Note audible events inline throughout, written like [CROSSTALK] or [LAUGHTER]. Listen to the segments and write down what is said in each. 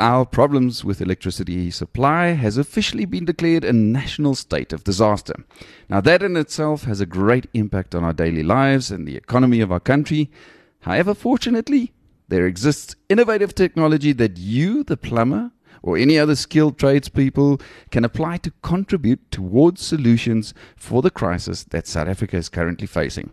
Our problems with electricity supply has officially been declared a national state of disaster. Now, that in itself has a great impact on our daily lives and the economy of our country. However, fortunately, there exists innovative technology that you, the plumber, or any other skilled tradespeople can apply to contribute towards solutions for the crisis that South Africa is currently facing.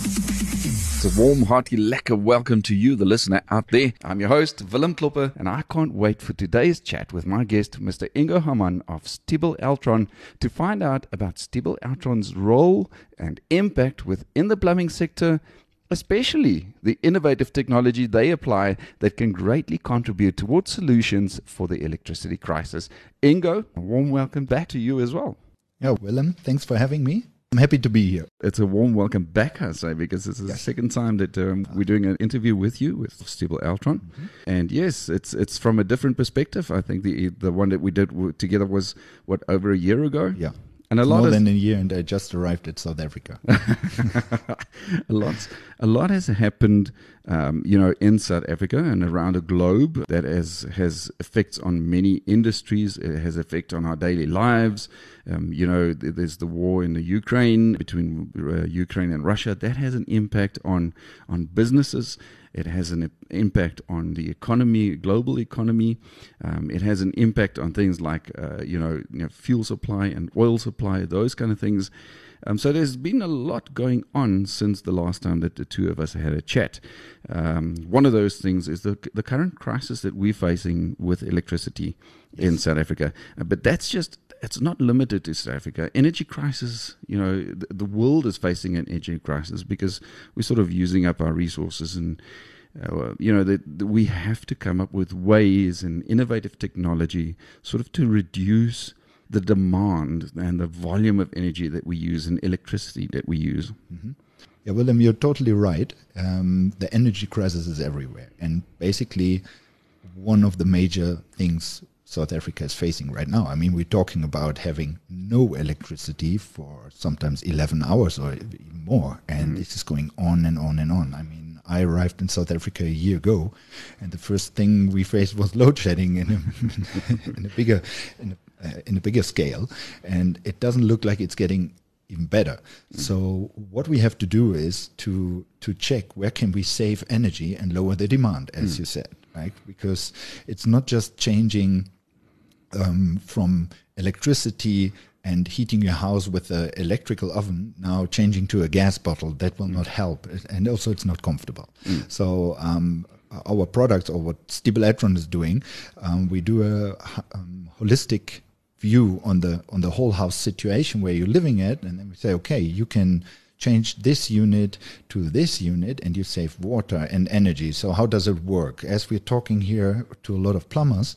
It's a warm, hearty, lekker welcome to you, the listener out there. I'm your host, Willem Klopper, and I can't wait for today's chat with my guest, Mr. Ingo Hamann of Stiebel Eltron, to find out about Stiebel Eltron's role and impact within the plumbing sector, especially the innovative technology they apply that can greatly contribute towards solutions for the electricity crisis. Ingo, a warm welcome back to you as well. Yeah, Willem, thanks for having me. I'm happy to be here. It's a warm welcome back, I say, because this is yes. the second time that um, we're doing an interview with you with Stiebel Eltron, mm-hmm. and yes, it's it's from a different perspective. I think the the one that we did together was what over a year ago. Yeah, and a lot more than a year, and I just arrived at South Africa. [LAUGHS] a lot, a lot has happened, um, you know, in South Africa and around the globe that has has effects on many industries. It has effect on our daily lives. Um, you know, there's the war in the Ukraine between uh, Ukraine and Russia. That has an impact on on businesses. It has an impact on the economy, global economy. Um, it has an impact on things like, uh, you, know, you, know, fuel supply and oil supply, those kind of things. Um, so there's been a lot going on since the last time that the two of us had a chat. Um, one of those things is the the current crisis that we're facing with electricity yes. in South Africa. Uh, but that's just it's not limited to South Africa. Energy crisis, you know, the, the, world is facing an energy crisis because we're sort of using up our resources and. Uh, you know that we have to come up with ways and innovative technology, sort of to reduce the demand and the volume of energy that we use and electricity that we use. Mm-hmm. Yeah, Willem, you're totally right. Um, the energy crisis is everywhere, and basically, one of the major things South Africa is facing right now. I mean, we're talking about having no electricity for sometimes 11 hours or more, and mm-hmm. this is going on and on and on. I mean, I arrived in South Africa a year ago, and the first thing we faced was [LAUGHS] load shedding in a, [LAUGHS] in a bigger in a, uh, in a bigger scale, and it doesn't look like it's getting even better. Mm-hmm. So what we have to do is to to check where can we save energy and lower the demand, as mm. you said, right? Because it's not just changing um, from electricity and heating your house with an electrical oven now changing to a gas bottle that will mm. not help and also it's not comfortable mm. so um, our products or what Stiebel is doing um, we do a um, holistic view on the on the whole house situation where you're living at and then we say okay you can change this unit to this unit and you save water and energy so how does it work as we're talking here to a lot of plumbers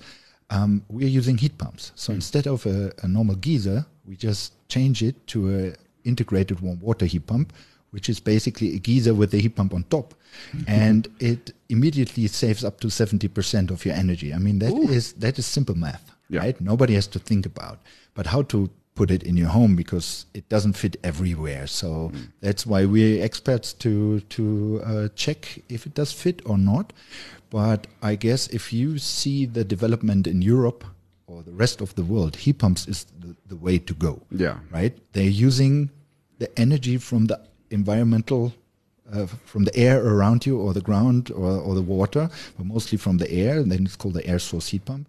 um, we're using heat pumps. So mm. instead of a, a, normal geyser, we just change it to a integrated warm water heat pump, which is basically a geyser with a heat pump on top, mm-hmm. and it immediately saves up to seventy percent of your energy. I mean that Ooh. is that is simple math, yeah. right? Nobody has to think about, but how to put it in your home because it doesn't fit everywhere. So mm. that's why we're experts to to uh, check if it does fit or not. But I guess if you see the development in Europe or the rest of the world, heat pumps is the, the way to go. Yeah. Right? They're using the energy from the environmental uh, from the air around you or the ground or, or the water, but mostly from the air. And then it's called the air source heat pump.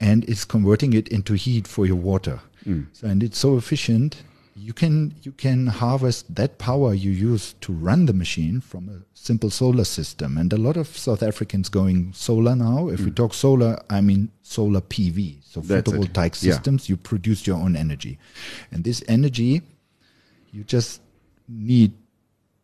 And it's converting it into heat for your water. Mm. So, and it's so efficient you can you can harvest that power you use to run the machine from a simple solar system and a lot of south africans going solar now if mm. we talk solar i mean solar pv so That's photovoltaic systems you produce your own energy and this energy you just need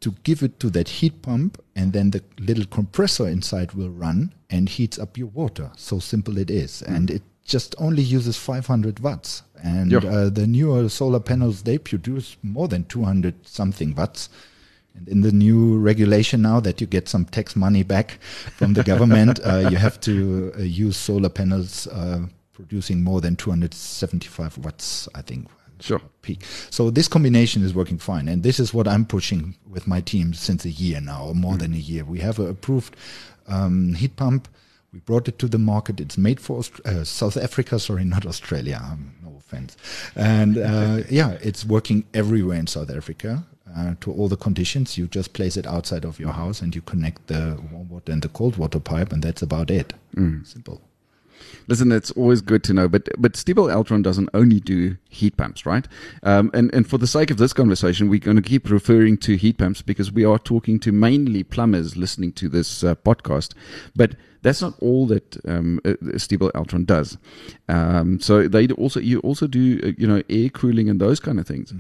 to give it to that heat pump and then the little compressor inside will run and heats up your water so simple it is mm. and it just only uses 500 watts. And Yeah. uh, the newer solar panels, they produce more than 200 something watts. And in the new regulation now that you get some tax money back from the government, [LAUGHS] uh, you have to uh, use solar panels uh, producing more than 275 watts, I think. Sure. Peak. So this combination is working fine, and this is what I'm pushing with my team since a year now, or more than a year. We have a approved um, heat pump. We brought it to the market. It's made for Aust- uh, South Africa, sorry, not Australia. [LAUGHS] Um, no offense. And uh, [LAUGHS] yeah, it's working everywhere in South Africa. Uh, to all the conditions, you just place it outside of your house and you connect the warm water and the cold water pipe, and that's about it. Simple. Listen, it's always good to know, but but Stiebel Eltron doesn't only do heat pumps, right? Um, and and for the sake of this conversation, we're going to keep referring to heat pumps because we are talking to mainly plumbers listening to this uh, podcast. But that's not all that um, uh, Stiebel Eltron does. Um, so they also you also do uh, you know air cooling and those kind of things.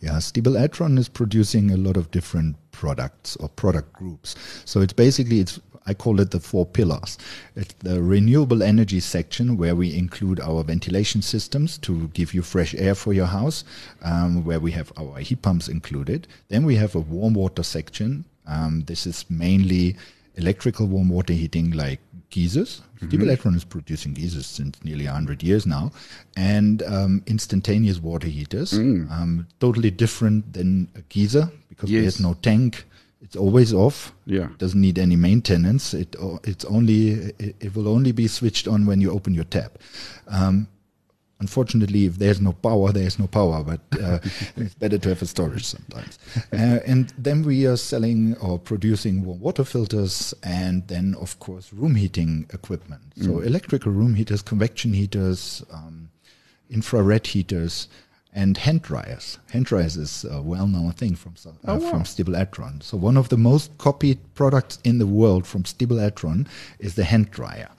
Yeah, Stiebel Eltron is producing a lot of different products or product groups. So it's basically it's I call it the four pillars. It's the renewable energy section where we include our ventilation systems to give you fresh air for your house, um, where we have our heat pumps included. Then we have a warm water section. Um, this is mainly electrical warm water heating like geysers. Stiebel Eltron is producing geysers since nearly 100 years now, and um, instantaneous water heaters. Um, totally different than a geyser because Yes. there's no tank. It's always off. Yeah. It doesn't need any maintenance. It it's only it, it will only be switched on when you open your tap. Um, unfortunately, if there's no power, there's no power. But uh, [LAUGHS] it's better to have a storage sometimes. Uh, and then we are selling or producing warm water filters, and then of course room heating equipment. So electrical room heaters, convection heaters, um, infrared heaters. And hand dryers. Hand dryers is a well-known thing from so- uh, Oh, wow. from Stiebel Eltron. So one of the most copied products in the world from Stiebel Eltron is the hand dryer. [LAUGHS]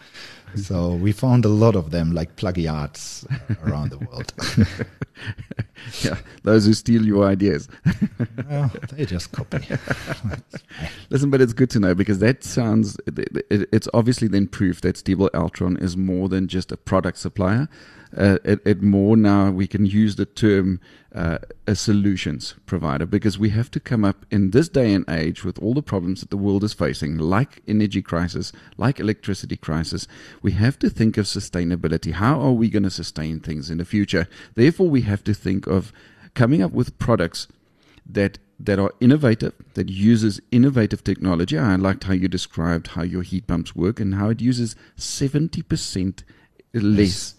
So we found a lot of them, like plagiates around the world. [LAUGHS] [LAUGHS] Yeah, those who steal your ideas. [LAUGHS] well, they just copy. [LAUGHS] Listen, but it's good to know because that sounds, it- it- it's obviously then proof that Stiebel Eltron is more than just a product supplier. Uh, it, it more now we can use the term uh, a solutions provider because we have to come up in this day and age with all the problems that the world is facing, like energy crisis, like electricity crisis. We have to think of sustainability. How are we going to sustain things in the future? Therefore, we have to think of coming up with products that that are innovative, that uses innovative technology. I liked how you described how your heat pumps work and how it uses seventy percent less.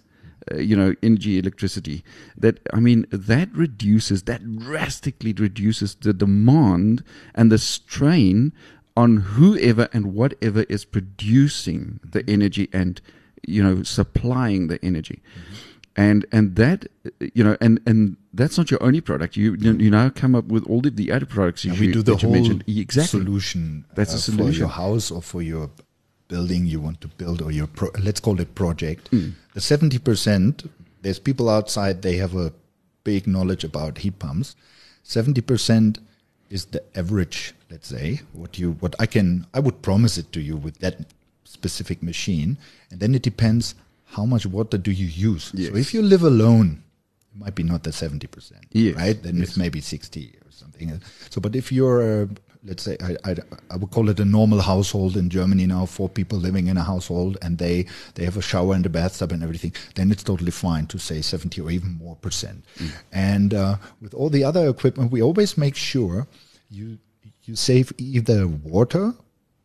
Uh, you know, energy, electricity. That I mean, that reduces, that drastically reduces the demand and the strain on whoever and whatever is producing the energy and you know supplying the energy and and that you know and and that's not your only product you you now come up with all of the other products you, we do the whole mentioned. exactly solution. That's a uh, for your house or for your building you want to build or your pro- let's call it project. Hmm. The seventy percent. There's people outside. They have a big knowledge about heat pumps. Seventy percent is the average. Let's say what you what I can I would promise it to you with that specific machine, and then it depends how much water do you use. So if you live alone, it might be not the seventy percent, Yes, right? Then yes. it's maybe sixty or something. So, but if you're, uh, let's say, I, I, I would call it a normal household in Germany now, four people living in a household, and they they have a shower and a bathtub and everything, then it's totally fine to say seventy or even more percent. And uh, with all the other equipment, we always make sure you you save either water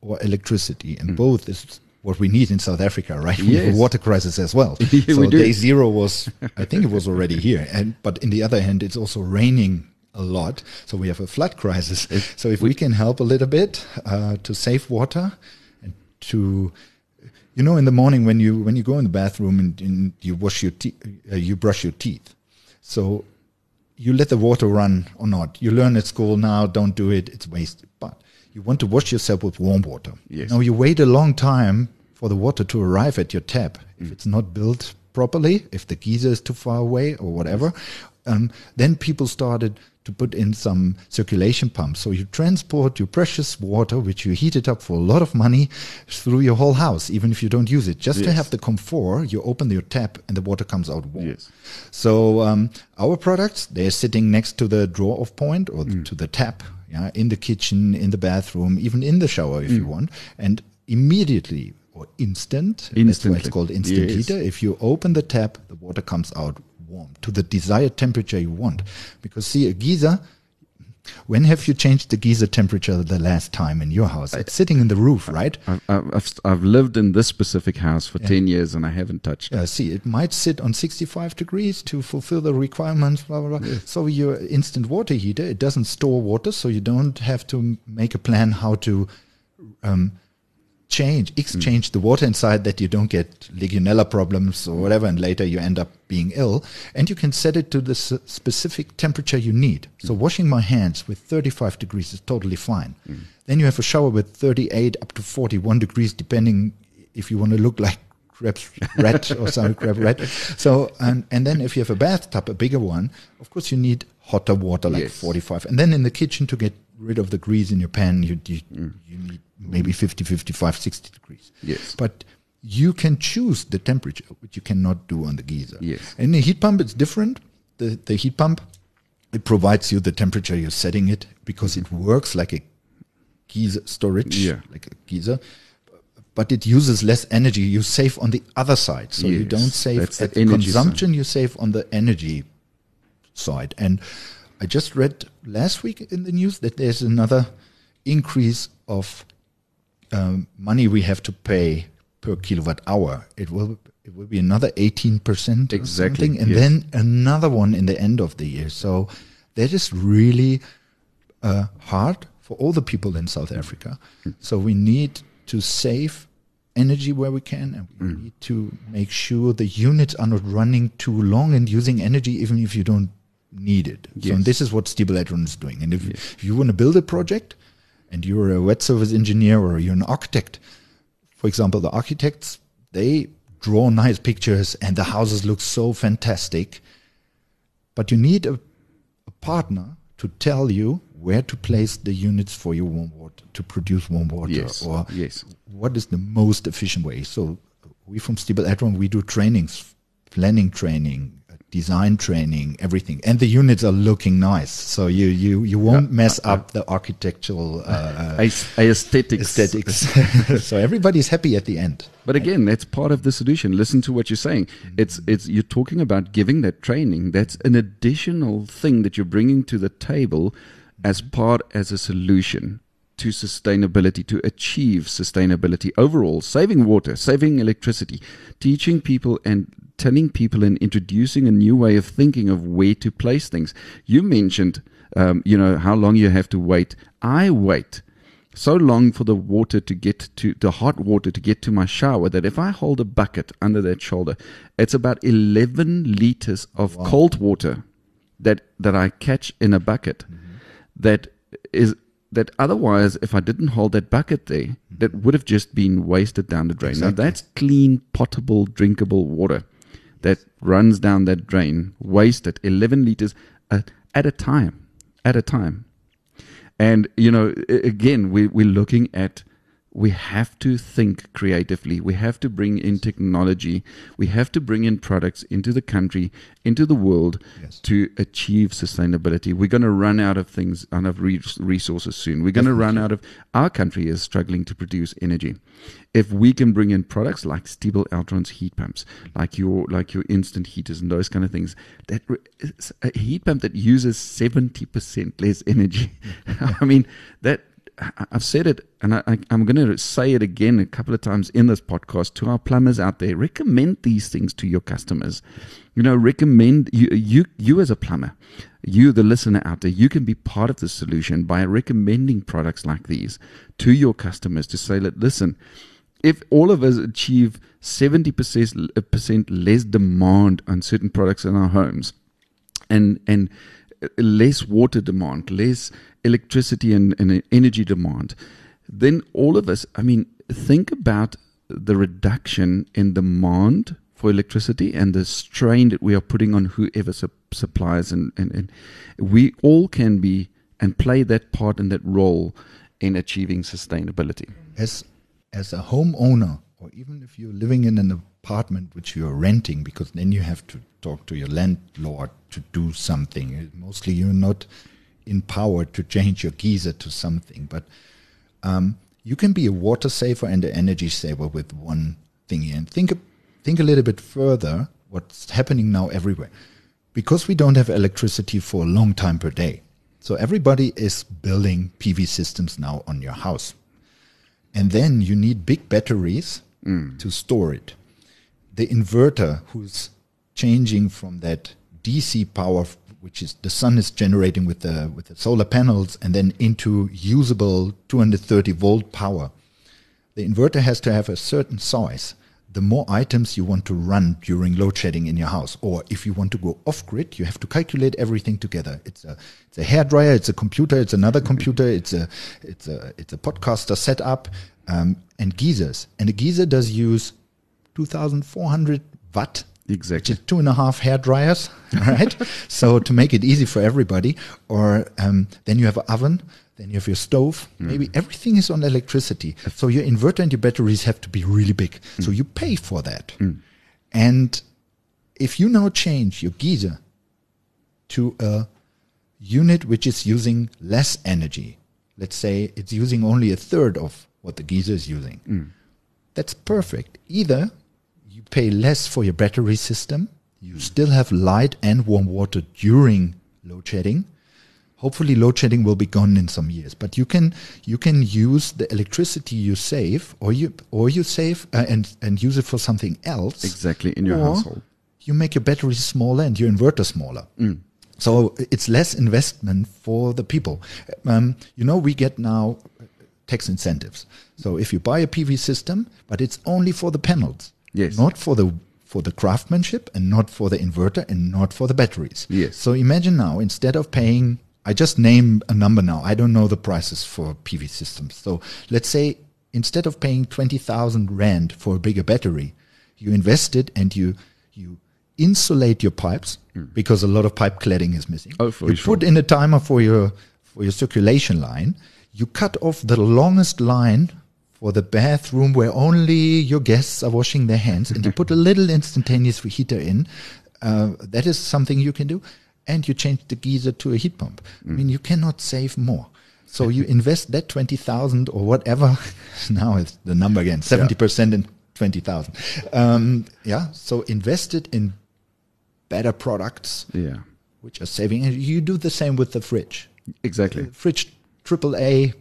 or electricity, and both is what we need in South Africa, right? We have a water crisis as well. [LAUGHS] Yeah, so we day zero was, I think it was already here. And but in the other hand, it's also raining a lot, so we have a flood crisis. so if we can help a little bit uh, to save water and to you know, in the morning when you when you go in the bathroom and, and you wash your teeth, uh, you brush your teeth. So you let the water run or not. You learn at school now, don't do it, it's wasted. But you want to wash yourself with warm water. Yes. Now you wait a long time for the water to arrive at your tap. If it's not built properly, if the geyser is too far away or whatever, um, then people started to put in some circulation pumps. So you transport your precious water, which you heated up for a lot of money, through your whole house, even if you don't use it. Just to have the comfort, you open your tap and the water comes out warm. Yes. So um, our products, they're sitting next to the draw off point or to the tap, yeah, in the kitchen, in the bathroom, even in the shower if you want. And immediately or instant, that's why it's called instant Yes. heater. If you open the tap, the water comes out warm to the desired temperature you want. Because see, a geyser, when have you changed the geyser temperature the last time in your house? It's sitting in the roof, right? I've, I've, I've, I've lived in this specific house for 10 years and I haven't touched it. Uh, see, it might sit on 65 degrees to fulfill the requirements, blah, blah, blah. So your instant water heater, it doesn't store water, so you don't have to make a plan how to um, change, exchange hmm. the water inside that you don't get Legionella problems or whatever, and later you end up being ill. And you can set it to the s- specific temperature you need. So hmm. washing my hands with 35 degrees is totally fine. Hmm. Then you have a shower with 38 up to 41 degrees, depending if you want to look like crab's rat [LAUGHS] or some crab rat. So and and then if you have a bathtub, a bigger one, of course you need hotter water like Yes. 45. And then in the kitchen to get rid of the grease in your pan, you you, you need maybe 50, 55, 60 degrees. Yes. But you can choose the temperature, which you cannot do on the geyser. Yes. In the heat pump, it's different. The the heat pump it provides you the temperature you're setting it because it works like a geyser storage, Yeah. like a geyser. But it uses less energy. You save on the other side, so you don't save at the energy side. consumption. You save on the energy side. And I just read last week in the news that there's another increase of um, money we have to pay per kilowatt hour. It will it will be another eighteen percent Exactly, something, and yes. then another one in the end of the year. So that is really uh, hard for all the people in South Africa. So we need to save energy where we can, and we Mm. need to make sure the units are not running too long and using energy even if you don't need it. So Yes. and this is what Stiebel Eltron is doing. And if, if you want to build a project and you're a wet service engineer or you're an architect, for example, the architects, they draw nice pictures and the houses look so fantastic. But you need a, a partner to tell you where to place the units for your warm water to produce warm water Yes, or yes. what is the most efficient way. So we from Stiebel Eltron, we do trainings, planning training, design training, everything. And the units are looking nice. So you, you, you won't mess up the architectural uh, [LAUGHS] Aes- Aesthetics. aesthetics. [LAUGHS] so everybody's happy at the end. But again, that's part of the solution. Listen to what you're saying. Mm-hmm. It's it's you're talking about giving that training. That's an additional thing that you're bringing to the table as part as a solution to sustainability to achieve sustainability overall, saving water, saving electricity, teaching people and telling people and introducing a new way of thinking of where to place things. You mentioned, um, you know, how long you have to wait. I wait so long for the water to get to the hot water to get to my shower that if I hold a bucket under that shoulder, it's about 11 liters of cold water that that I catch in a bucket. That is that otherwise, if I didn't hold that bucket there, hmm. that would have just been wasted down the drain. Exactly. Now that's clean, potable, drinkable water that runs down that drain, wasted 11 liters at, at a time, at a time. And you know, again, we we're looking at we have to think creatively. We have to bring in technology. We have to bring in products into the country, into the world Yes. to achieve sustainability. We're going to run out of things, out of resources soon. We're going to run out of. Our country is struggling to produce energy. If we can bring in products like Stiebel Eltron's heat pumps, like your like your instant heaters and those kind of things, that a heat pump that uses seventy percent less energy. [LAUGHS] I mean that I've said it, and I, I'm going to say it again a couple of times in this podcast to our plumbers out there. Recommend these things to your customers. You know, recommend you, you, you as a plumber, you, the listener out there, you can be part of the solution by recommending products like these to your customers to say, listen, if all of us achieve 70% less demand on certain products in our homes, and and less water demand, less electricity and, and energy demand, then all of us, I mean, think about the reduction in demand for electricity and the strain that we are putting on whoever su- supplies, and, and, and we all can be and play that part and that role in achieving sustainability. As as a homeowner, or even if you're living in an apartment which you're renting, because then you have to talk to your landlord to do something. Mostly, you're not empowered to change your geyser to something, but um, you can be a water saver and an energy saver with one thing. And think think a little bit further. What's happening now everywhere? Because we don't have electricity for a long time per day, so everybody is building PV systems now on your house. And then you need big batteries Mm. to store it. The inverter, who's changing from that DC power, which is the sun is generating with the with the solar panels, and then into usable 230 volt power. The inverter has to have a certain size. The more items you want to run during load shedding in your house, or if you want to go off grid, you have to calculate everything together. It's a it's a hairdryer, it's a computer, it's another computer, it's a it's a it's a podcaster setup, um, and geysers. And a geyser does use 2,400 watt Exactly. two and a half hair dryers, [LAUGHS] right? so to make it easy for everybody, or um, then you have an oven, then you have your stove. Mm. Maybe everything is on electricity. So your inverter and your batteries have to be really big. Mm. So you pay for that. Mm. And if you now change your geyser to a unit which is using less energy, let's say it's using only a third of what the geyser is using, that's perfect. Either you pay less for your battery system, you still have light and warm water during load shedding. Hopefully, load shedding will be gone in some years, but you can you can use the electricity you save, or you or you save uh, and and use it for something else. Exactly, in your household. You make your battery smaller and your inverter smaller. So it's less investment for the people. Um, you know, we get now tax incentives. So if you buy a PV system, but it's only for the panels, Yes. not for the for the craftsmanship and not for the inverter and not for the batteries. Yes. So imagine now instead of paying, I just name a number now. I don't know the prices for PV systems. So let's say instead of paying twenty thousand rand for a bigger battery, you invest it and you you insulate your pipes mm. because a lot of pipe cladding is missing. Oh, for you sure. put in a timer for your for your circulation line. You cut off the longest line for the bathroom where only your guests are washing their hands, and you put a little instantaneous heater in. Uh, that is something you can do, and you change the geyser to a heat pump. I mean, you cannot save more. So you [LAUGHS] invest that twenty thousand or whatever. [LAUGHS] Now it's the number again, seventy percent in twenty thousand. Um, yeah. So invest it in better products Yeah, which are saving. And you do the same with the fridge. exactly. Fridge AAA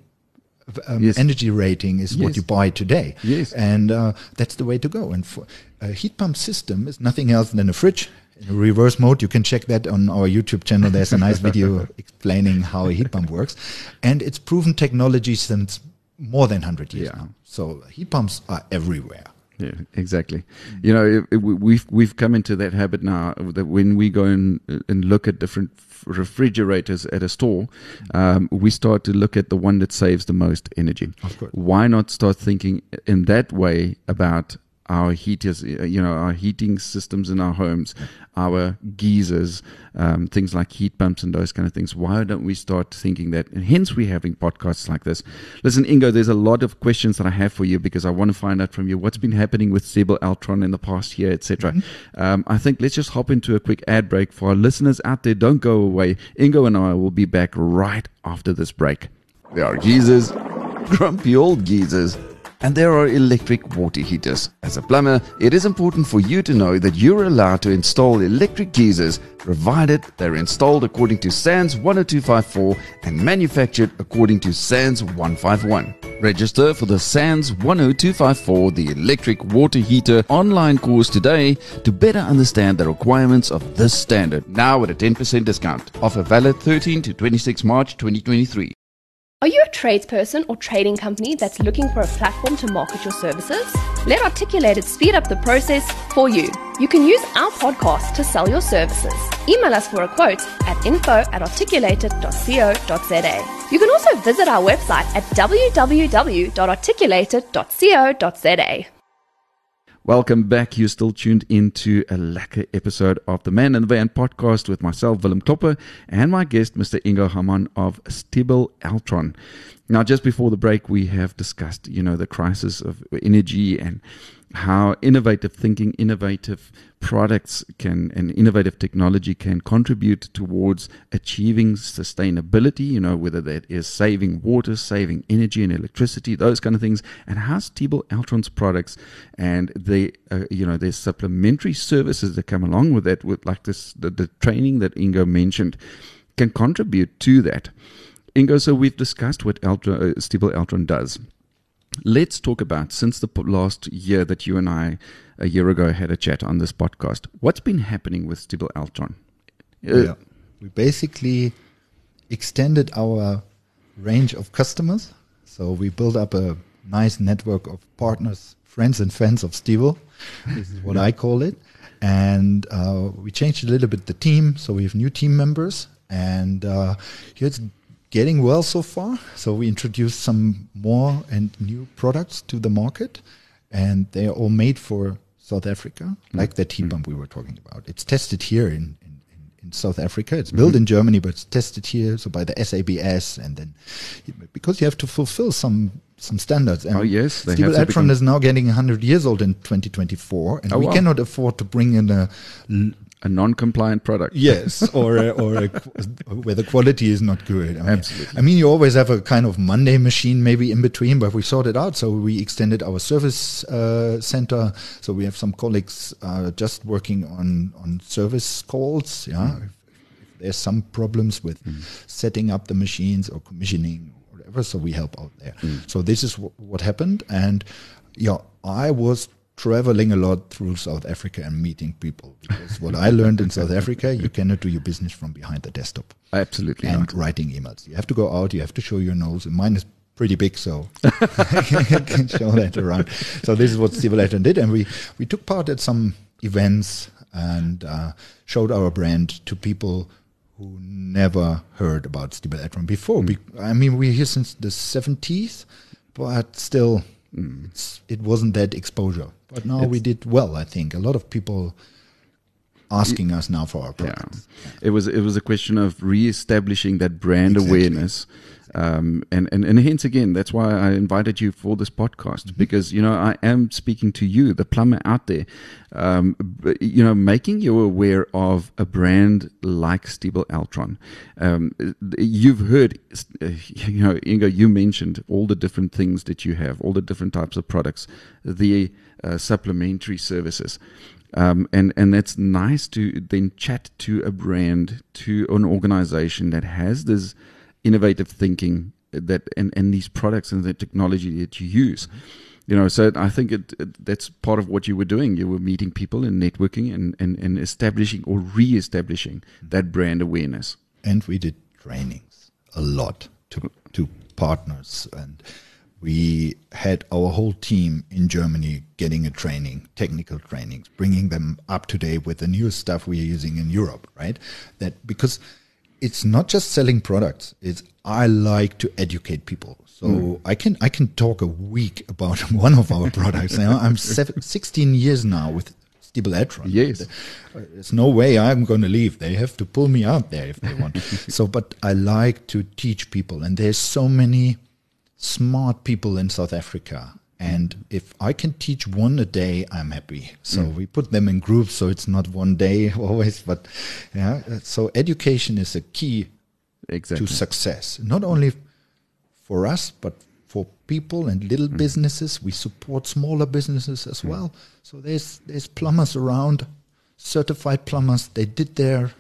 um, Yes. energy rating is what you buy today. Yes. And uh, that's the way to go. And for, a heat pump system is nothing else than a fridge. In reverse mode, you can check that on our YouTube channel. There's a nice video [LAUGHS] explaining how a heat pump works. And it's proven technology since more than 100 years Yeah. now. So heat pumps are everywhere. Yeah, exactly. You know, it, it, we- we've we've come into that habit now that when we go and and look at different refrigerators at a store, um, we start to look at the one that saves the most energy. Of course. Why not start thinking in that way about our heaters, uh, you know, our heating systems in our homes, our geysers, um, things like heat pumps and those kind of things. Why don't we start thinking that? And hence we're having podcasts like this. Listen, Ingo, there's a lot of questions that I have for you because I want to find out from you what's been happening with Stiebel Eltron in the past year, etc. Um, I think let's just hop into a quick ad break for our listeners out there. Don't go away. Ingo and I will be back right after this break. There are geezers, grumpy old geezers, and there are electric water heaters. As a plumber, it is important for you to know that you're allowed to install electric geysers provided they're installed according to SANS 10254 and manufactured according to SANS 151. Register for the SANS 10254, the electric water heater online course today to better understand the requirements of this standard. Now at a 10% discount. Offer valid 13 to 26 March 2023. Are you a tradesperson or trading company that's looking for a platform to market your services? Let Articulated speed up the process for you. You can use our podcast to sell your services. Email us for a quote at info at articulated.co.za. You can also visit our website at www.articulated.co.za. Welcome back. You're still tuned into a lekker episode of the Man in the Van podcast with myself, Willem Klopper, and my guest, Mr. Ingo Hamann of Stiebel Eltron. Now, just before the break, we have discussed, you know, the crisis of energy and how innovative thinking, innovative products can, and innovative technology can contribute towards achieving sustainability, you know, whether that is saving water, saving energy and electricity, those kind of things, and how Stiebel Eltron's products and the, uh, you know, there's supplementary services that come along with that, with like this, the, the training that Ingo mentioned, can contribute to that. Ingo, so we've discussed what Eltron, uh, Stiebel Eltron does. Let's talk about since the last year that you and I a year ago had a chat on this podcast. What's been happening with Stiebel Eltron? Uh, yeah. We basically extended our range of customers. So we built up a nice network of partners, friends and fans of Stiebel. This [LAUGHS] is what I call it. And uh, we changed a little bit the team. So we have new team members. And uh, it's getting well so far. So we introduced some more and new products to the market, and they are all made for South Africa, mm. like the heat pump mm. we were talking about. It's tested here in, in, in South Africa. It's built mm-hmm. in Germany, but it's tested here. So by the SABS, and then because you have to fulfill some some standards. And oh yes, Stiebel Eltron is now getting 100 years old in 2024, and oh, we wow. cannot afford to bring in a a non-compliant product. Yes, or a, or a, where the quality is not good. I mean, Absolutely. I mean, you always have a kind of Monday machine maybe in between, but we sorted out. So we extended our service uh, center. So we have some colleagues uh, just working on on service calls. Yeah, mm. if, if, there's some problems with mm. setting up the machines or commissioning or whatever, so we help out there. Mm. So this is w- what happened, and yeah, I was traveling a lot through South Africa and meeting people. Because what I learned in South Africa, you cannot do your business from behind the desktop. Absolutely. And not. writing emails. You have to go out, you have to show your nose. And mine is pretty big, so [LAUGHS] I can show that around. So this is what Eltron did. And we, we took part at some events and uh, showed our brand to people who never heard about Stiebel Eltron before. Mm. I mean, we're here since the 70s, but still mm. it wasn't that exposure. But now we did well, I think. A lot of people asking us now for our products. Yeah. It was it was a question of re-establishing that brand exactly. awareness. Um, and, and, and hence again, that's why I invited you for this podcast mm-hmm. because, you know, I am speaking to you, the plumber out there, um, you know, making you aware of a brand like Stiebel Eltron. Um, you've heard, you know, Ingo, you mentioned all the different things that you have, all the different types of products, the uh, supplementary services. Um, and and that's nice to then chat to a brand, to an organization that has this innovative thinking that and, and these products and the technology that you use. Mm-hmm. You know, so I think it, it, that's part of what you were doing. You were meeting people and networking and, and, and establishing or re-establishing mm-hmm. that brand awareness. And we did trainings a lot to to partners and we had our whole team in Germany getting a training, technical trainings, bringing them up to date with the new stuff we are using in Europe, right? That because it's not just selling products. It's I like to educate people. So mm. I can I can talk a week about [LAUGHS] one of our products. now I'm seven, 16 years now with Stiebel Eltron. Yes, there's no way I'm going to leave. They have to pull me out there if they want. [LAUGHS] so, but I like to teach people, and there's so many smart people in South Africa. And if I can teach one a day, I'm happy. So mm. we put them in groups, so it's not one day [LAUGHS] always. But yeah, so education is a key exactly. to success, not only for us, but for people and little mm. businesses. We support smaller businesses as mm. well. So there's there's plumbers around, certified plumbers. They did their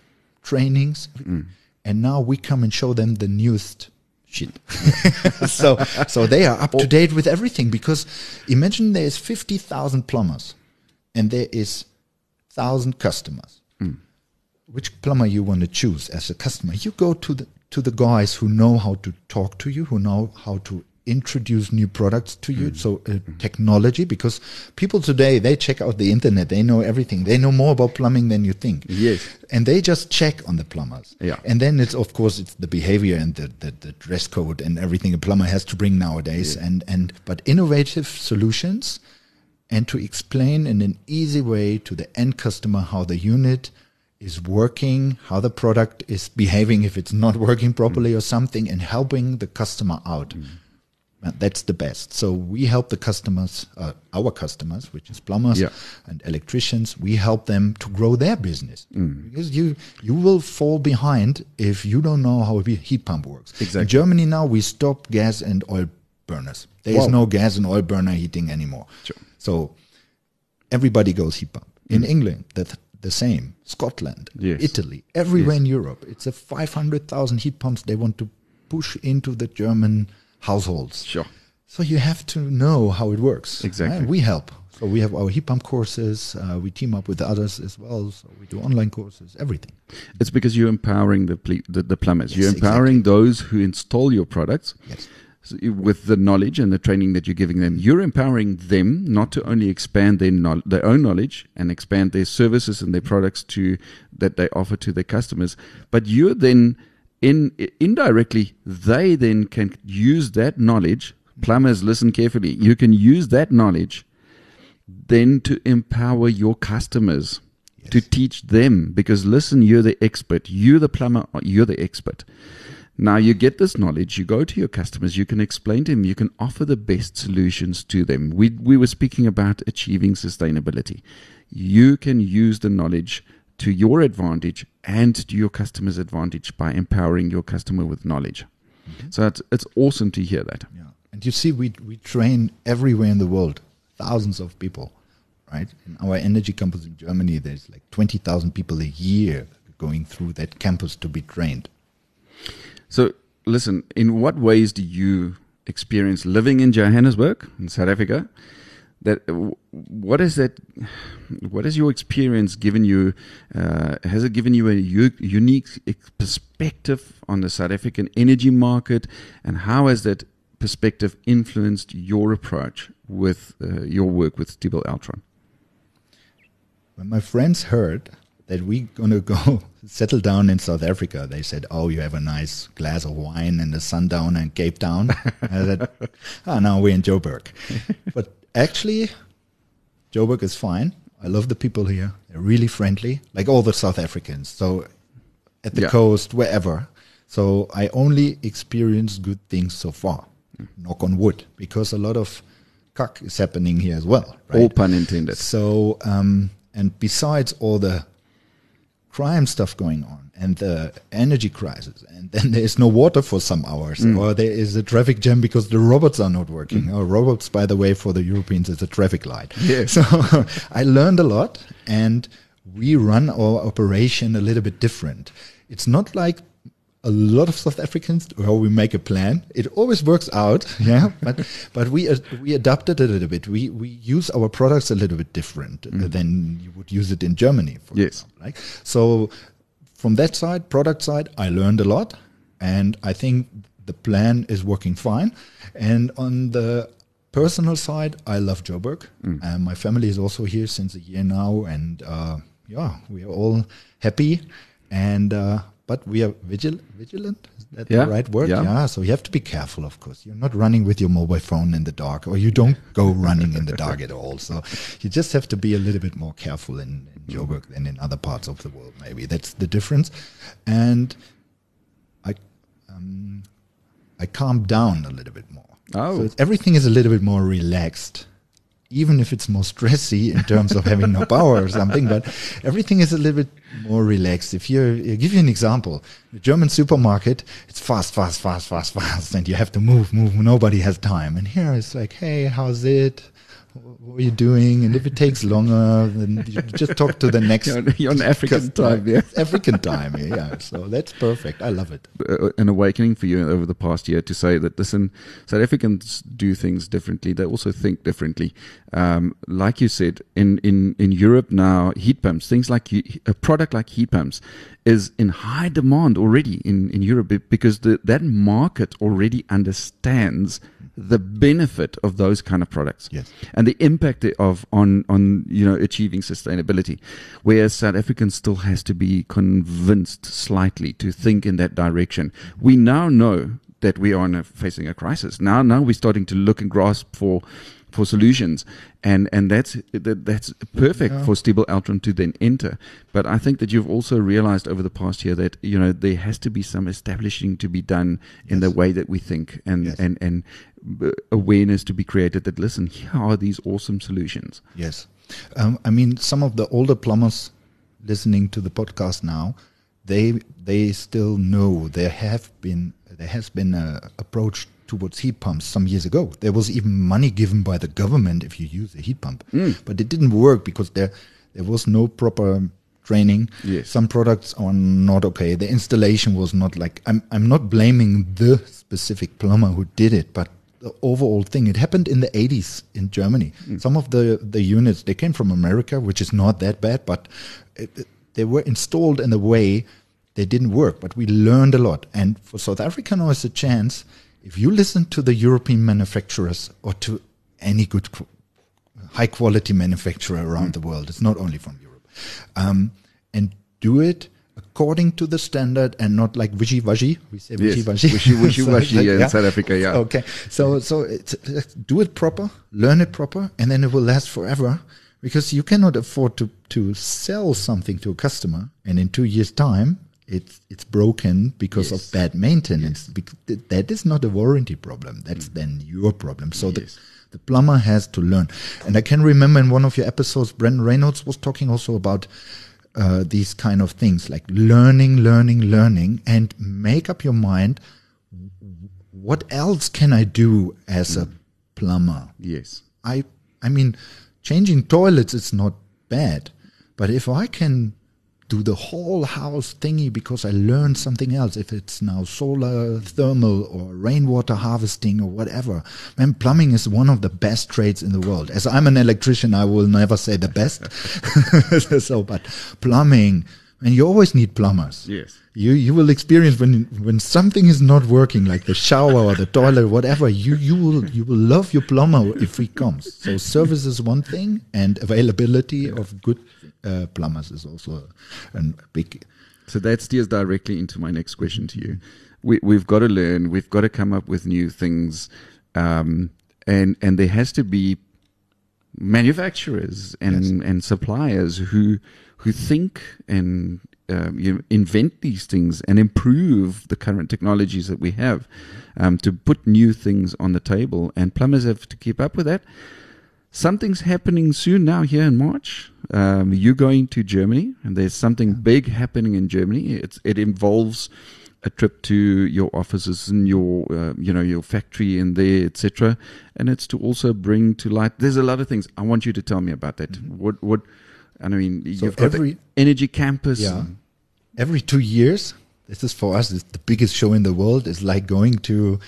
trainings, mm. and now we come and show them the newest shit. [LAUGHS] so so they are up to date with everything because imagine there is 50,000 plumbers and there is 1000 customers. Mm. Which plumber you want to choose as a customer? You go to the to the guys who know how to talk to you, who know how to introduce new products to you. Mm. So uh, mm. technology, because people today they check out the internet, they know everything, they know more about plumbing than you think. Yes, and they just check on the plumbers. Yeah, and then it's of course it's the behavior and the, the, the dress code and everything a plumber has to bring nowadays. Yeah. And and but innovative solutions and to explain in an easy way to the end customer how the unit is working, how the product is behaving if it's not working properly mm. or something, and helping the customer out. Mm. That's the best. So we help the customers, uh, our customers, which is plumbers yeah. and electricians. We help them to grow their business mm. because you you will fall behind if you don't know how a heat pump works. Exactly. In Germany now we stop gas and oil burners. There is no gas and oil burner heating anymore. Sure. So everybody goes heat pump. In mm. England, that the same. Scotland, yes. Italy, everywhere yes. in Europe. It's a 500,000 heat pumps they want to push into the German households. Sure. So you have to know how it works. Exactly. Right? We help. So we have our heat pump courses. Uh, we team up with others as well. So we do online courses, everything. It's because you're empowering the ple- the, the, plumbers. Yes, you're empowering exactly. those who install your products. Yes. So with the knowledge and the training that you're giving them, you're empowering them not to only expand their no- their own knowledge and expand their services and their products to that they offer to their customers, but you're then in indirectly they then can use that knowledge plumbers listen carefully you can use that knowledge then to empower your customers yes. to teach them. Because listen you're the expert. You're the plumber you're the expert. Now you get this knowledge you go to your customers you can explain to them you can offer the best solutions to them. We we were speaking about achieving sustainability. You can use the knowledge to your advantage and to your customer's advantage by empowering your customer with knowledge. Mm-hmm. So it's, it's awesome to hear that. Yeah. And you see, we, we train everywhere in the world, thousands of people, right? In our energy campus in Germany, there's like 20,000 people a year going through that campus to be trained. So, listen, in what ways do you experience living in Johannesburg, in South Africa? That what is that what has your experience given you uh, has it given you a u- unique perspective on the south african energy market and how has that perspective influenced your approach with uh, your work with Stiebel Eltron when my friends heard that we're going to go [LAUGHS] settle down in South Africa. They said, "Oh, you have a nice glass of wine and the sundown and Cape Town." [LAUGHS] I said, "Oh, now we're in Joburg." [LAUGHS] but actually, Joburg is fine. I love the people here. They're really friendly, like all the South Africans. So at the yeah. coast, wherever. So I only experienced good things so far. Mm. Knock on wood, because a lot of cuck is happening here as well. Right? All pun intended. So, um, and besides all the crime stuff going on and the energy crisis and then there's no water for some hours mm. or there is a traffic jam because the robots are not working mm. or robots by the way for the europeans is a traffic light yeah. so [LAUGHS] i learned a lot and we run our operation a little bit different it's not like a lot of South Africans, well, we make a plan. It always works out, [LAUGHS] yeah. but but we uh, we adapted it a little bit. We we use our products a little bit different mm. than you would use it in Germany. For yes. Example, right? So from that side, product side, I learned a lot, and I think the plan is working fine. And on the personal side, I love Joburg. Mm. And my family is also here since a year now, and uh, yeah, we are all happy. And uh, but we are vigil- vigilant. Is that yeah. the right word? Yeah. yeah. So you have to be careful, of course. You're not running with your mobile phone in the dark, or you don't go running in the dark at all. So you just have to be a little bit more careful in, in Joburg than in other parts of the world. Maybe that's the difference. And I, um, I calmed down a little bit more. Oh, so everything is a little bit more relaxed even if it's more stressy in terms of having no power or something, but everything is a little bit more relaxed. If you give you an example, the German supermarket, it's fast, fast, fast, fast, fast, and you have to move, move. Nobody has time. And here it's like, hey, how's it? What are you doing? And if it takes longer, then you just talk to the next. you're, you're on African time, yeah. [LAUGHS] African time, yeah. So that's perfect. I love it. Uh, an awakening for you over the past year to say that, listen, South Africans do things differently. They also think differently. Um, like you said, in, in, in Europe now, heat pumps, things like a product like heat pumps is in high demand already in, in Europe because the, that market already understands the benefit of those kind of products yes. and the impact of on on you know achieving sustainability whereas south african still has to be convinced slightly to think in that direction we now know that we are a, facing a crisis now now we're starting to look and grasp for for solutions, and and that's that, that's perfect for Stiebel Eltron to then enter. But I think that you've also realized over the past year that you know there has to be some establishing to be done in the way that we think, and Yes. and and awareness to be created that listen, here are these awesome solutions. Yes. Um, I mean, some of the older plumbers listening to the podcast now, they they still know there have been there has been a approach towards heat pumps some years ago. There was even money given by the government if you use a heat pump, mm. but it didn't work because there there was no proper training. Yes. Some products are not okay. The installation was not like I'm I'm not blaming the specific plumber who did it, but the overall thing. It happened in the 80s in Germany. Mm. Some of the the units they came from America, which is not that bad, but it, it- they were installed in a way they didn't work. But we learned a lot. And for South Africa now is a chance. If you listen to the European manufacturers or to any good qu- high quality manufacturer around the world. It's not only from Europe. Um, and do it according to the standard and not like wishy washy. We say Yes, wishy washy. wishy- [LAUGHS] wishy-washy in South Africa, yeah. Okay. So so it's, it's- do it proper, learn it proper, and then it will last forever. Because you cannot afford to to sell something to a customer and in two years' time it's it's broken because Yes. of bad maintenance. Th- That is not a warranty problem. That's then your problem. So the Yes. the plumber has to learn. And I can remember in one of your episodes, Brendan Reynolds was talking also about uh, these kind of things like learning, learning, learning, and make up your mind. What else can I do as a plumber? Yes. I, I mean, changing toilets is not bad, but if I can do the whole house thingy because I learned something else, if it's now solar thermal or rainwater harvesting or whatever, man, plumbing is one of the best trades in the world. As I'm an electrician, I will never say the best. [LAUGHS] so, but plumbing, and you always need plumbers. Yes. You you will experience when when something is not working, like the shower or the toilet, whatever. You you will you will love your plumber if he comes. So service is one thing, and availability of good uh, plumbers is also a, a big. So that steers directly into my next question to you. We, we've got to learn. We've got to come up with new things, um, and and there has to be manufacturers and and suppliers who who think and um, you know, invent these things and improve the current technologies that we have um, to put new things on the table. And plumbers have to keep up with that. Something's happening soon now here in March. Um, you're going to Germany, and there's something big happening in Germany. It's, it involves a trip to your offices and your, uh, you know, your factory in there, etc. And it's to also bring to light. There's a lot of things. I want you to tell me about that. What, what? I mean, you've got every- the energy campus. Yeah. Every two years, this is for us the biggest show in the world. It's like going to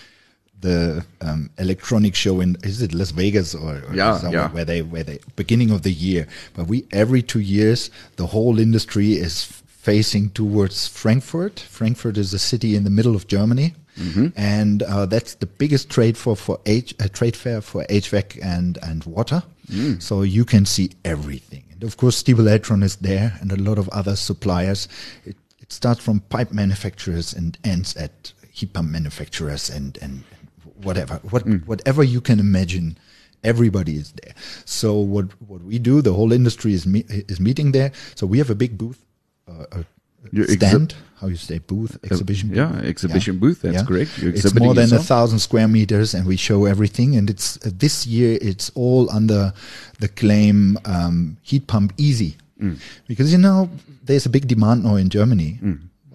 the um, electronic show in is it Las Vegas or, or Yeah, somewhere yeah. where they where they beginning of the year. But we every two years the whole industry is facing towards Frankfurt. Frankfurt is a city in the middle of Germany. Mm-hmm. And uh, that's the biggest trade for for H, uh, trade fair for HVAC and and water. Mm. So you can see everything. Of course, Stiebel Eltron is there, and a lot of other suppliers. It, it starts from pipe manufacturers and ends at heat pump manufacturers and and whatever what whatever you can imagine. Everybody is there. So what what we do, the whole industry is me- is meeting there. So we have a big booth, uh, a Your stand. how you say booth exhibition? yeah, booth. exhibition booth, that's correct. You're it's more than a thousand square meters, and we show everything. And it's uh, this year it's all under the claim um, heat pump easy, Mm. because you know there's a big demand now in Germany,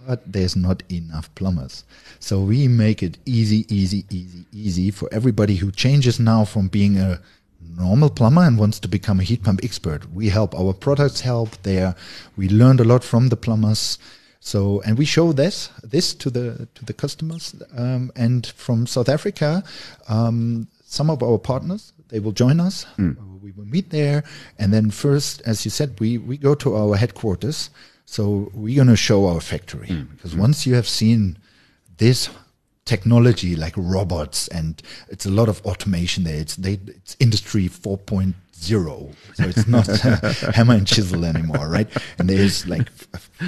but there's not enough plumbers. So we make it easy, easy, easy, easy for everybody who changes now from being a normal plumber and wants to become a heat pump expert. We help our products help there. We learned a lot from the plumbers. So and we show this this to the to the customers um, and from South Africa, um, some of our partners they will join us. Uh, We will meet there, and then first, as you said, we we go to our headquarters. So we're gonna show our factory because once you have seen this technology like robots and it's a lot of automation there. It's they it's industry 4.0. So it's not [LAUGHS] [LAUGHS] hammer and chisel anymore, right? And there's like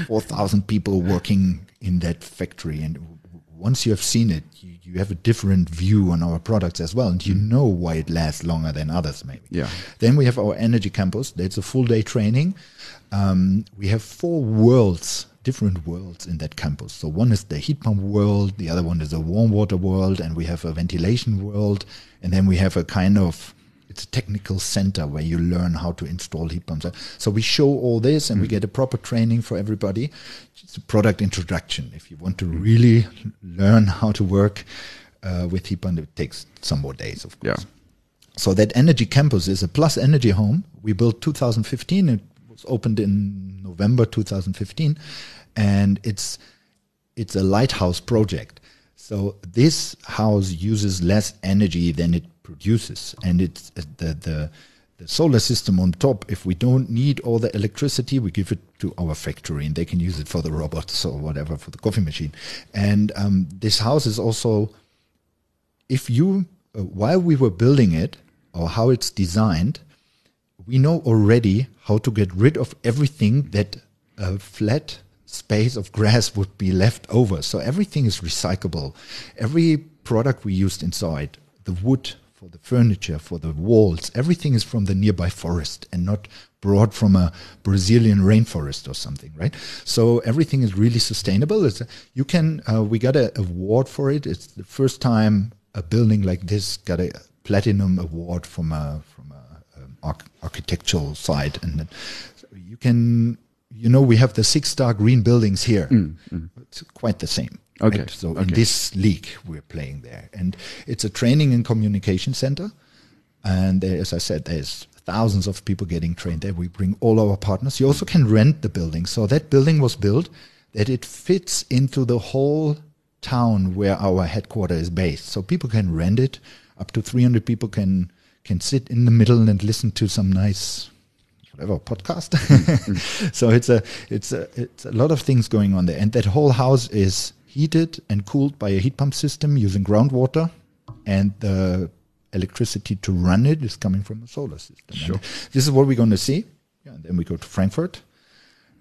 4,000 people working in that factory and once you have seen it, you, you have a different view on our products as well, and you know why it lasts longer than others, maybe. Yeah. Then we have our energy campus. That's a full day training. Um, we have four worlds, different worlds in that campus. So one is the heat pump world, the other one is a warm water world, and we have a ventilation world, and then we have a kind of it's a technical center where you learn how to install heat pumps. So we show all this, and we get a proper training for everybody. It's a product introduction. If you want to really learn how to work uh, with heat pump, it takes some more days, of course. Yeah. So that energy campus is a plus energy home. We built 2015. It was opened in November 2015, and it's it's a lighthouse project. So this house uses less energy than it produces, and it's the the the solar system on top. If we don't need all the electricity, we give it to our factory, and they can use it for the robots or whatever for the coffee machine. And um, this house is also if you uh, while we were building it or how it's designed we know already how to get rid of everything that a flat space of grass would be left over so everything is recyclable every product we used inside the wood for the furniture for the walls everything is from the nearby forest and not brought from a Brazilian rainforest or something, right? So everything is really sustainable. It's, you can, uh, we got an award for it. It's the first time a building like this got a platinum award from a from a arch- architectural side, and then you can, you know, we have the six star green buildings here. Mm, mm. It's quite the same. Okay, right? So in this league, we're playing there, and it's a training and communication center. And there, as I said, there's thousands of people getting trained there. We bring all our partners. You also can rent the building. So that building was built that it fits into the whole town where our headquarter is based. So people can rent it. Up to 300 people can can sit in the middle and listen to some nice whatever podcast. [LAUGHS] [LAUGHS] so it's a it's a it's a lot of things going on there, and that whole house is heated and cooled by a heat pump system using groundwater, and the electricity to run it is coming from a solar system. Sure. And this is what we're going to see. Yeah, and then we go to Frankfurt,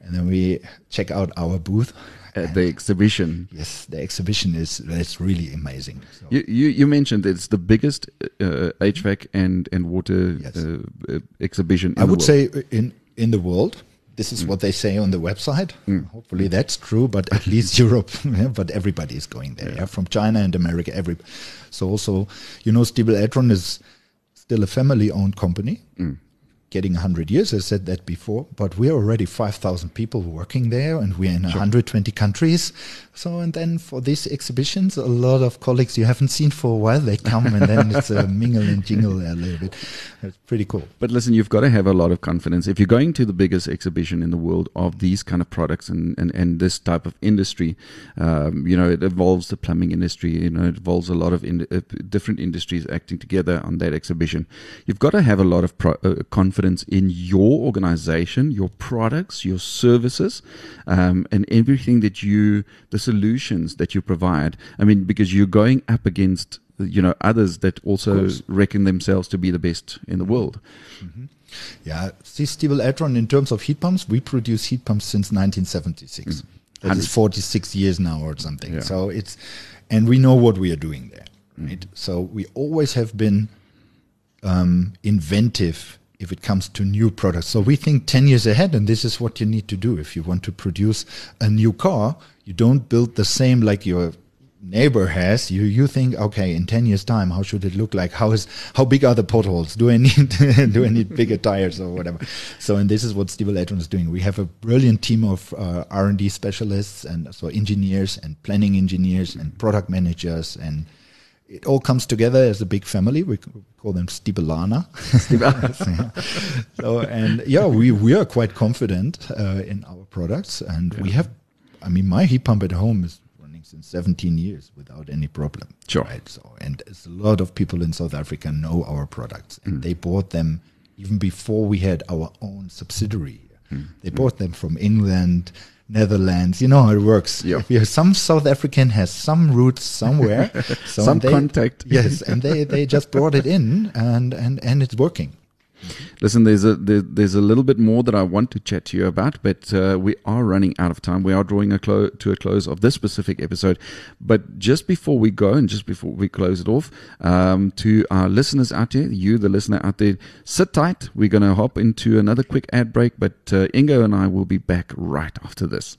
and then we check out our booth. At the exhibition. Yes, the exhibition is that's really amazing. So You, you, you mentioned it's the biggest uh, HVAC and, and water Yes. uh, uh, exhibition in I the would world. say uh, in in the world. This is what they say on the website. Hopefully that's true, but at least [LAUGHS] Europe. yeah, but everybody is going there. Yeah. from China and America. Every so also, you know, Stiebel Eltron is still a family-owned company, getting 100 years. I said that before, but we're already 5,000 people working there, and we're in 120 countries. So, and then for these exhibitions, a lot of colleagues you haven't seen for a while, they come, and then it's a [LAUGHS] mingle and jingle a little bit. It's pretty cool. But listen, you've got to have a lot of confidence. If you're going to the biggest exhibition in the world of these kind of products and, and, and this type of industry, um, you know, it involves the plumbing industry, you know, it involves a lot of in, uh, different industries acting together on that exhibition. You've got to have a lot of pro- uh, confidence in your organization, your products, your services, um, and everything that you, the solutions that you provide. I mean, because you're going up against you know others that also reckon themselves to be the best in the world. Yeah, see, Eltron, in terms of heat pumps, we produce heat pumps since 1976. That is 46 years now or something. Yeah. So it's, and we know what we are doing there, right? So we always have been um, inventive if it comes to new products. So we think 10 years ahead, and this is what you need to do. If you want to produce a new car, you don't build the same like your neighbor has. You you think okay in 10 years time how should it look like? How is how big are the potholes? Do i need [LAUGHS] do i need bigger tires or whatever? So and this is what Stiebel Eltron is doing. We have a brilliant team of uh, r&d specialists and so engineers and planning engineers and product managers and it all comes together as a big family. We call them Stiebelana [LAUGHS] so and yeah we we are quite confident uh, in our products. And we have i mean my heat pump at home is running since 17 years without any problem Sure. right? So and it's a lot of people in south africa know our products. And they bought them even before we had our own subsidiary here. they bought them from england Netherlands, you know how it works. Yeah. If some South African has some roots somewhere, [LAUGHS] so Some they- contact. yes, and they, they just brought it in, and and and it's working. Listen, there's a there, there's a little bit more that I want to chat to you about, but uh, we are running out of time. We are drawing a clo- to a close of this specific episode. But just before we go, and just before we close it off, um, to our listeners out there, you the listener out there, sit tight. We're going to hop into another quick ad break, but uh, Ingo and I will be back right after this.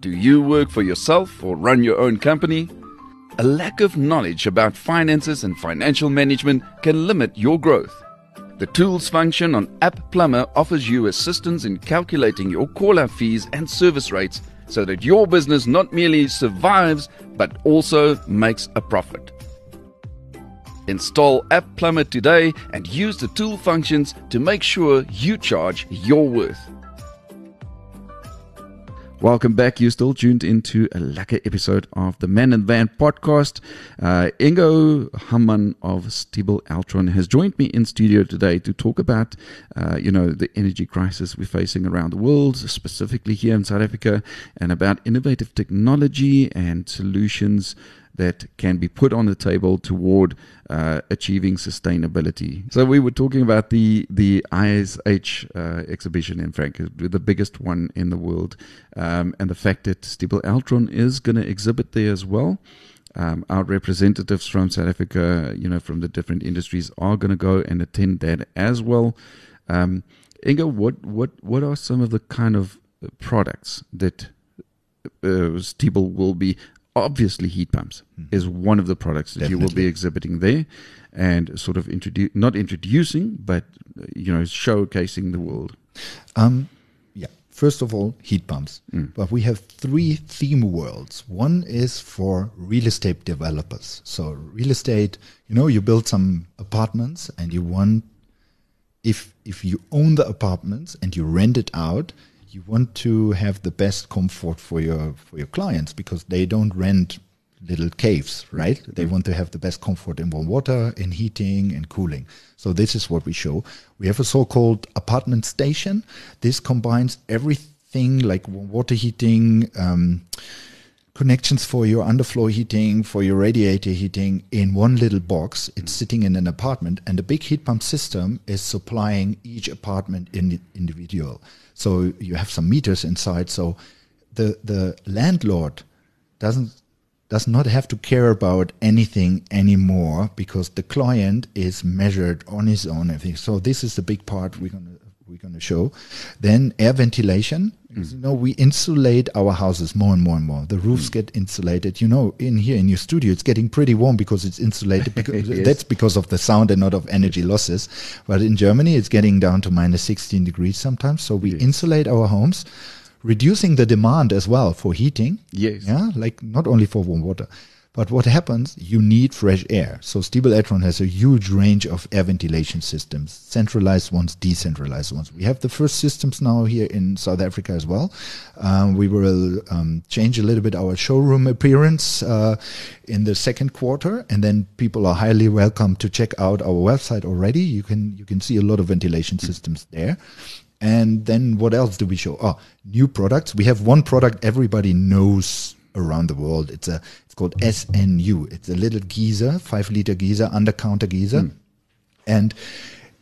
Do you work for yourself or run your own company? A lack of knowledge about finances and financial management can limit your growth. The tools function on App Plumber offers you assistance in calculating your call out fees and service rates so that your business not merely survives but also makes a profit. Install App Plumber today and use the tool functions to make sure you charge your worth. Welcome back. You're still tuned into a lekker episode of the Man and Van podcast. Uh, Ingo Hamann of Stiebel Eltron has joined me in studio today to talk about, uh, you know, the energy crisis we're facing around the world, specifically here in South Africa, and about innovative technology and solutions that can be put on the table toward uh, achieving sustainability. So we were talking about the the ISH uh, exhibition in Frankfurt, the biggest one in the world, um, and the fact that Stiebel Eltron is going to exhibit there as well. Um, our representatives from South Africa, you know, from the different industries, are going to go and attend that as well. Um, Ingo, what what what are some of the kind of products that uh, Stiebel will be obviously heat pumps mm-hmm. is one of the products that Definitely. you will be exhibiting there and sort of introduce not introducing but you know showcasing the world um, yeah first of all heat pumps mm. but we have three theme worlds one is for real estate developers so real estate you know you build some apartments and you want if if you own the apartments and you rent it out you want to have the best comfort for your for your clients because they don't rent little caves, right? They want to have the best comfort in warm water, in heating and cooling. So this is what we show. We have a so-called apartment station. This combines everything like water heating, um, connections for your underfloor heating, for your radiator heating in one little box. It's sitting in an apartment, and the big heat pump system is supplying each apartment in individual. So you have some meters inside. So the the landlord doesn't does not have to care about anything anymore because the client is measured on his own everything. So this is the big part we're gonna we're gonna show. Then air ventilation. Mm. You know, we insulate our houses more and more and more. The roofs mm. get insulated. You know, in here in your studio, it's getting pretty warm because it's insulated. Because [LAUGHS] yes. That's because of the sound and not of energy losses. But in Germany, it's getting down to minus 16 degrees sometimes. So we yes. insulate our homes, reducing the demand as well for heating. Yes. Yeah, like not only for warm water. But what happens, you need fresh air. So Stiebel Eltron has a huge range of air ventilation systems, centralized ones, decentralized ones. We have the first systems now here in South Africa as well. Um, we will um, change a little bit our showroom appearance uh, in the second quarter, and then people are highly welcome to check out our website already. You can you can see a lot of ventilation systems there. And then what else do we show? Oh, new products. We have one product everybody knows around the world. It's a it's called SNU. It's a little geyser, five liter geyser, under counter geyser, mm. and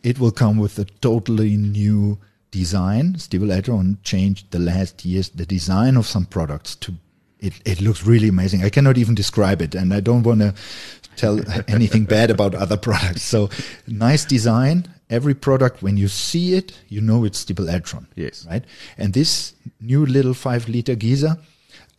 it will come with a totally new design. Stiebel Eltron changed the last years the design of some products to. It, it looks really amazing. I cannot even describe it, and I don't want to tell [LAUGHS] anything bad about other products. So nice design. Every product, when you see it, you know it's Stiebel Eltron. Yes. Right. And this new little five liter geyser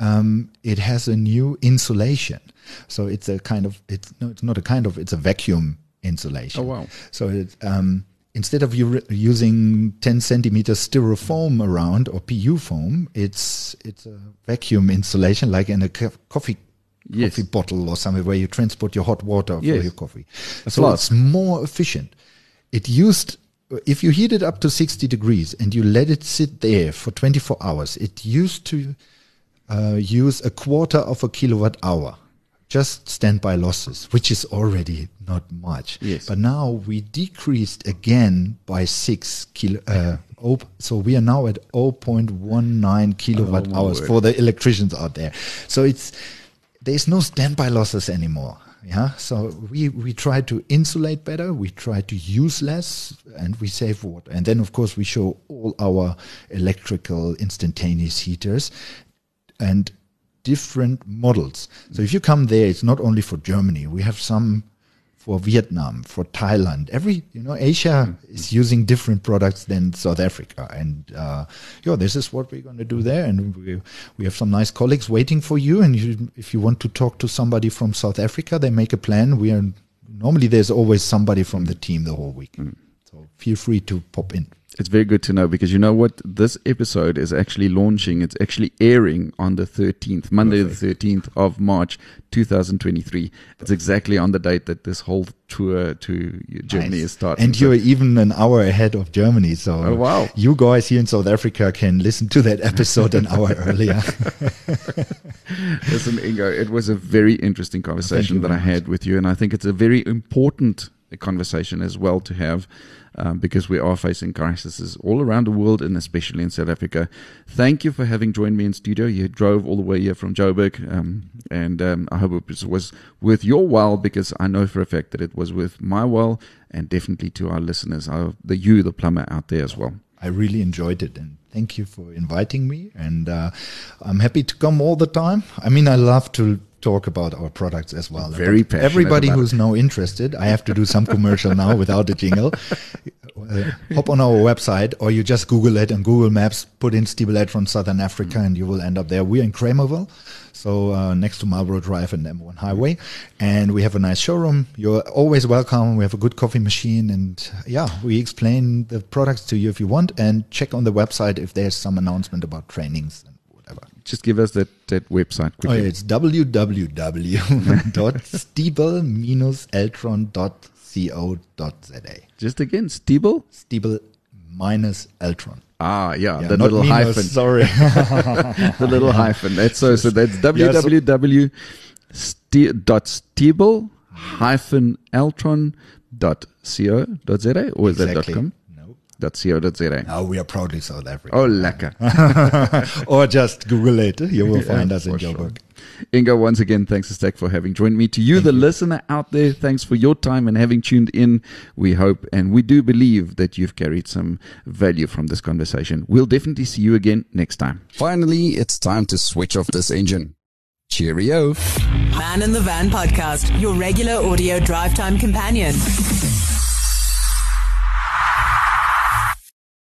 um, it has a new insulation. So it's a kind of it's no, it's not a kind of it's a vacuum insulation. Oh wow! So it, um, instead of you using 10 centimeter styrofoam around or PU foam, it's it's a vacuum insulation like in a coffee yes. coffee bottle or somewhere where you transport your hot water yes. for your coffee. That's so it's more efficient. It used if you heat it up to 60 degrees and you let it sit there for 24 hours, it used to uh, use a quarter of a kilowatt hour just standby losses, which is already not much. Yes. But now we decreased again by six kilo. Uh, oh, so we are now at 0.19 kilowatt oh, hours word. for the electricians out there. So it's there's no standby losses anymore. Yeah, so we we try to insulate better, we try to use less, and we save water. And then, of course, we show all our electrical instantaneous heaters and different models. So if you come there, it's not only for Germany. We have some for Vietnam, for Thailand. Every you know, Asia is using different products than South Africa, and uh, yeah, this is what we're going to do there. And we we have some nice colleagues waiting for you. And you, if you want to talk to somebody from South Africa, they make a plan. We are normally there's always somebody from the team the whole week, so feel free to pop in. It's very good to know because you know what? This episode is actually launching, it's actually airing on the 13th, Monday, the 13th of March, 2023. It's exactly on the date that this whole tour to Germany Nice. is starting. And So- you're even an hour ahead of Germany. So Oh, wow. you guys here in South Africa can listen to that episode an hour [LAUGHS] earlier. Listen, Ingo, it was a very interesting conversation that I had with you, and I think it's a very important conversation as well to have um, because we are facing crises all around the world and especially in South Africa. Thank you for having joined me in studio. You drove all the way here from Joburg, um, and um, I hope it was- worth your while because I know for a fact that it was worth my while and definitely to our listeners, our, the you, the plumber out there as well. I really enjoyed it and thank you for inviting me. And uh, I'm happy to come all the time. I mean, I love to talk about our products as well. Very But passionate Everybody who's now interested, I have to do some commercial now without a jingle. [LAUGHS] Uh, hop on our website or you just Google it and Google Maps, put in Stiebel Eltron from Southern Africa and you will end up there. We're in Kramerville, so uh, next to Marlborough Drive and M1 Highway. And we have a nice showroom. You're always welcome. We have a good coffee machine. And yeah, we explain the products to you if you want and check on the website if there's some announcement about trainings. Just give us that, that website quickly. Oh, yeah, it's www.stiebel-eltron.co.za. Just again, Stiebel. Stiebel minus Eltron. Ah, yeah, Yeah, the little minus, hyphen. Sorry. [LAUGHS] the little hyphen. That's so. So that's [LAUGHS] Yeah, so- www. dot Stiebel hyphen Eltron dot co dot za or is that dot Exactly. com No. dot co dot za. No, we are proudly South Africa. Oh, lekker. [LAUGHS] or just Google it. You will find us in your sure. Joburg. Ingo, once again, thanks a stack for having joined me. To you, the listener out there, thanks for your time and having tuned in. We hope and we do believe that you've carried some value from this conversation. We'll definitely see you again next time. Finally, it's time to switch off this engine. Cheerio. Man in the Van podcast, your regular audio drive time companion.